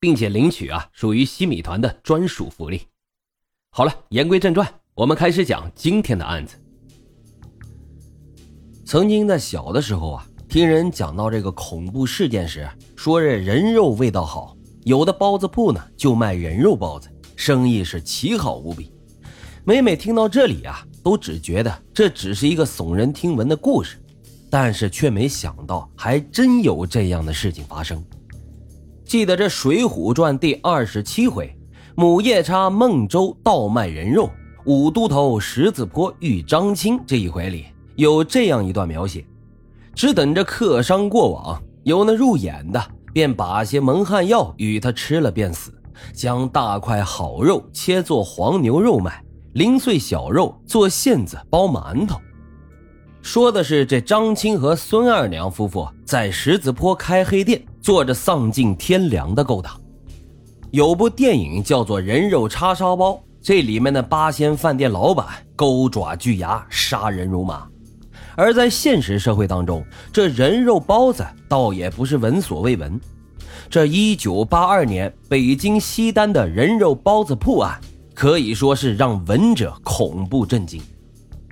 并且领取啊，属于西米团的专属福利。好了，言归正传，我们开始讲今天的案子。曾经在小的时候啊，听人讲到这个恐怖事件时，说这人肉味道好，有的包子铺呢就卖人肉包子，生意是奇好无比。每每听到这里啊，都只觉得这只是一个耸人听闻的故事，但是却没想到还真有这样的事情发生。记得这《水浒传》第二十七回，母夜叉孟州倒卖人肉，五都头十字坡遇张青这一回里有这样一段描写：只等着客商过往，有那入眼的，便把些蒙汗药与他吃了便死，将大块好肉切做黄牛肉卖，零碎小肉做馅子包馒头。说的是这张青和孙二娘夫妇在十字坡开黑店。做着丧尽天良的勾当，有部电影叫做《人肉叉烧包》，这里面的八仙饭店老板钩爪巨牙，杀人如麻。而在现实社会当中，这人肉包子倒也不是闻所未闻。这一九八二年北京西单的人肉包子铺案，可以说是让闻者恐怖震惊。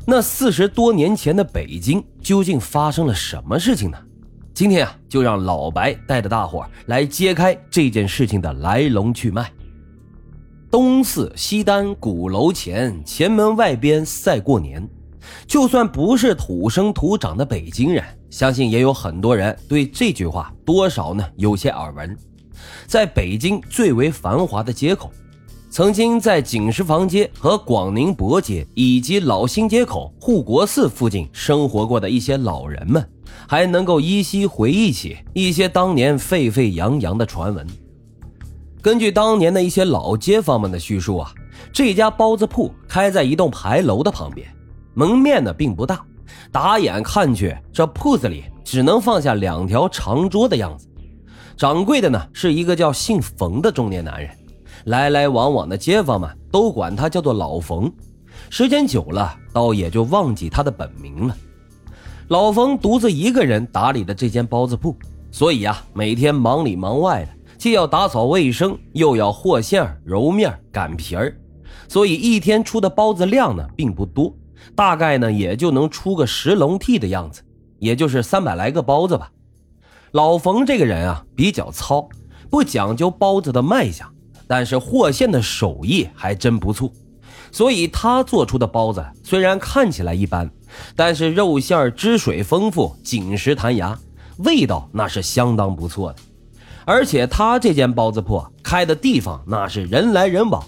那四十多年前的北京究竟发生了什么事情呢？今天啊，就让老白带着大伙来揭开这件事情的来龙去脉。东四西单鼓楼前前门外边赛过年，就算不是土生土长的北京人，相信也有很多人对这句话多少呢有些耳闻。在北京最为繁华的街口，曾经在景石坊街和广宁博街以及老新街口护国寺附近生活过的一些老人们。还能够依稀回忆起一些当年沸沸扬扬的传闻。根据当年的一些老街坊们的叙述啊，这家包子铺开在一栋牌楼的旁边，门面呢并不大，打眼看去，这铺子里只能放下两条长桌的样子。掌柜的呢是一个叫姓冯的中年男人，来来往往的街坊们都管他叫做老冯。时间久了，倒也就忘记他的本名了。老冯独自一个人打理的这间包子铺，所以啊，每天忙里忙外的，既要打扫卫生，又要和馅、揉面、擀皮儿，所以一天出的包子量呢并不多，大概呢也就能出个十笼屉的样子，也就是三百来个包子吧。老冯这个人啊比较糙，不讲究包子的卖相，但是和馅的手艺还真不错。所以他做出的包子虽然看起来一般，但是肉馅汁水丰富，紧实弹牙，味道那是相当不错的。而且他这间包子铺开的地方那是人来人往，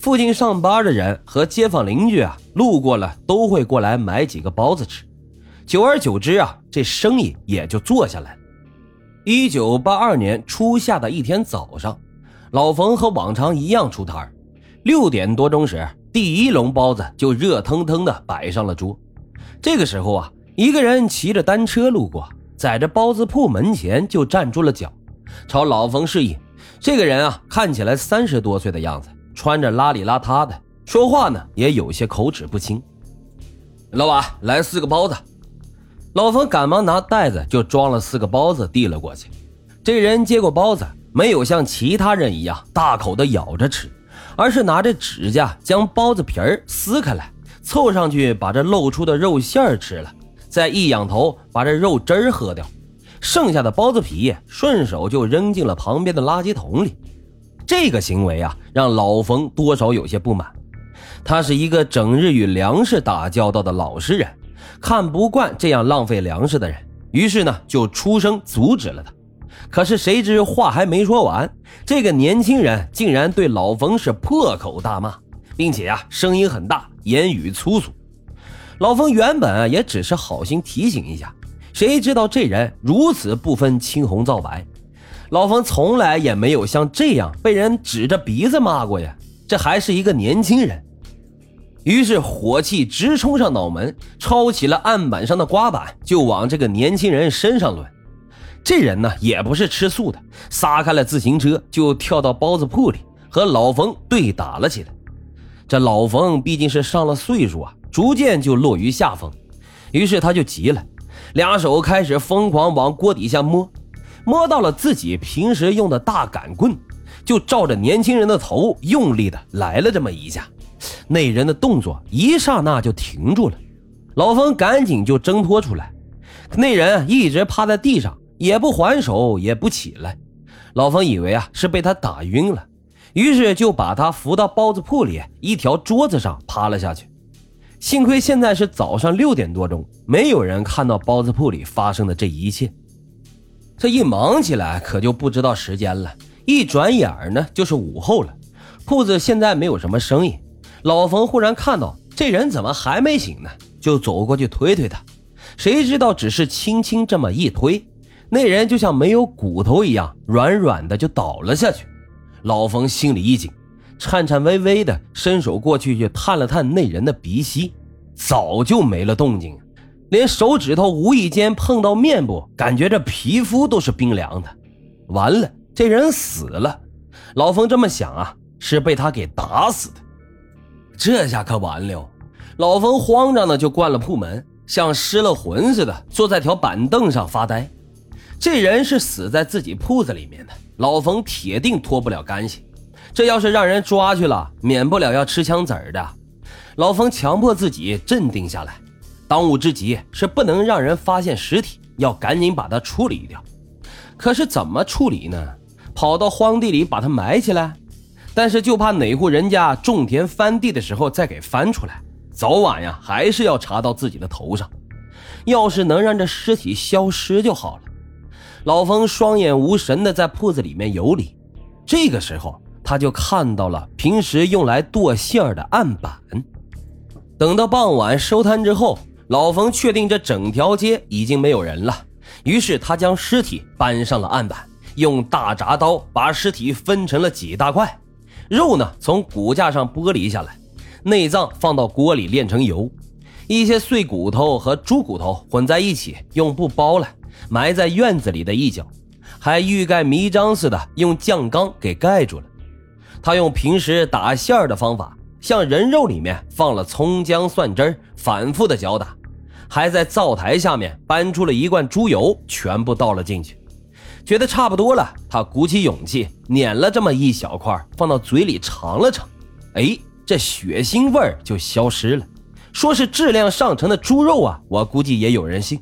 附近上班的人和街坊邻居啊，路过了都会过来买几个包子吃。久而久之啊，这生意也就做下来了。一九八二年初夏的一天早上，老冯和往常一样出摊六点多钟时。第一笼包子就热腾腾的摆上了桌。这个时候啊，一个人骑着单车路过，在这包子铺门前就站住了脚，朝老冯示意。这个人啊，看起来三十多岁的样子，穿着邋里邋遢的，说话呢也有些口齿不清。老板，来四个包子。老冯赶忙拿袋子就装了四个包子递了过去。这人接过包子，没有像其他人一样大口的咬着吃。而是拿着指甲将包子皮儿撕开来，凑上去把这露出的肉馅儿吃了，再一仰头把这肉汁儿喝掉，剩下的包子皮顺手就扔进了旁边的垃圾桶里。这个行为啊，让老冯多少有些不满。他是一个整日与粮食打交道的老实人，看不惯这样浪费粮食的人，于是呢就出声阻止了他。可是谁知话还没说完，这个年轻人竟然对老冯是破口大骂，并且啊声音很大，言语粗俗。老冯原本啊也只是好心提醒一下，谁知道这人如此不分青红皂白。老冯从来也没有像这样被人指着鼻子骂过呀，这还是一个年轻人。于是火气直冲上脑门，抄起了案板上的刮板，就往这个年轻人身上抡。这人呢也不是吃素的，撒开了自行车就跳到包子铺里，和老冯对打了起来。这老冯毕竟是上了岁数啊，逐渐就落于下风，于是他就急了，两手开始疯狂往锅底下摸，摸到了自己平时用的大杆棍，就照着年轻人的头用力的来了这么一下。那人的动作一刹那就停住了，老冯赶紧就挣脱出来，那人一直趴在地上，也不还手，也不起来。老冯以为啊是被他打晕了，于是就把他扶到包子铺里一条桌子上趴了下去。幸亏现在是早上六点多钟，没有人看到包子铺里发生的这一切。这一忙起来可就不知道时间了，一转眼呢就是午后了，铺子现在没有什么生意。老冯忽然看到这人怎么还没醒呢，就走过去推推他。谁知道只是轻轻这么一推，那人就像没有骨头一样软软的就倒了下去。老冯心里一紧，颤颤巍巍的伸手过去去探了探那人的鼻息，早就没了动静，连手指头无意间碰到面部，感觉这皮肤都是冰凉的。完了，这人死了。老冯这么想啊，是被他给打死的。这下可完了，老冯慌张的就关了铺门，像失了魂似的坐在条板凳上发呆。这人是死在自己铺子里面的，老冯铁定脱不了干系。这要是让人抓去了，免不了要吃枪子儿的。老冯强迫自己镇定下来，当务之急是不能让人发现尸体，要赶紧把它处理掉。可是怎么处理呢？跑到荒地里把它埋起来？但是就怕哪户人家种田翻地的时候再给翻出来，早晚呀还是要查到自己的头上。要是能让这尸体消失就好了。老冯双眼无神的在铺子里面游离，这个时候他就看到了平时用来剁馅儿的案板。等到傍晚收摊之后，老冯确定这整条街已经没有人了，于是他将尸体搬上了案板，用大铡刀把尸体分成了几大块。肉呢，从骨架上剥离下来，内脏放到锅里炼成油，一些碎骨头和猪骨头混在一起，用布包了，埋在院子里的一角，还欲盖弥彰似的用酱缸给盖住了。他用平时打馅儿的方法，向人肉里面放了葱姜蒜汁儿，反复的搅打，还在灶台下面搬出了一罐猪油，全部倒了进去。觉得差不多了，他鼓起勇气碾了这么一小块，放到嘴里尝了尝，哎，这血腥味儿就消失了。说是质量上乘的猪肉啊，我估计也有人信。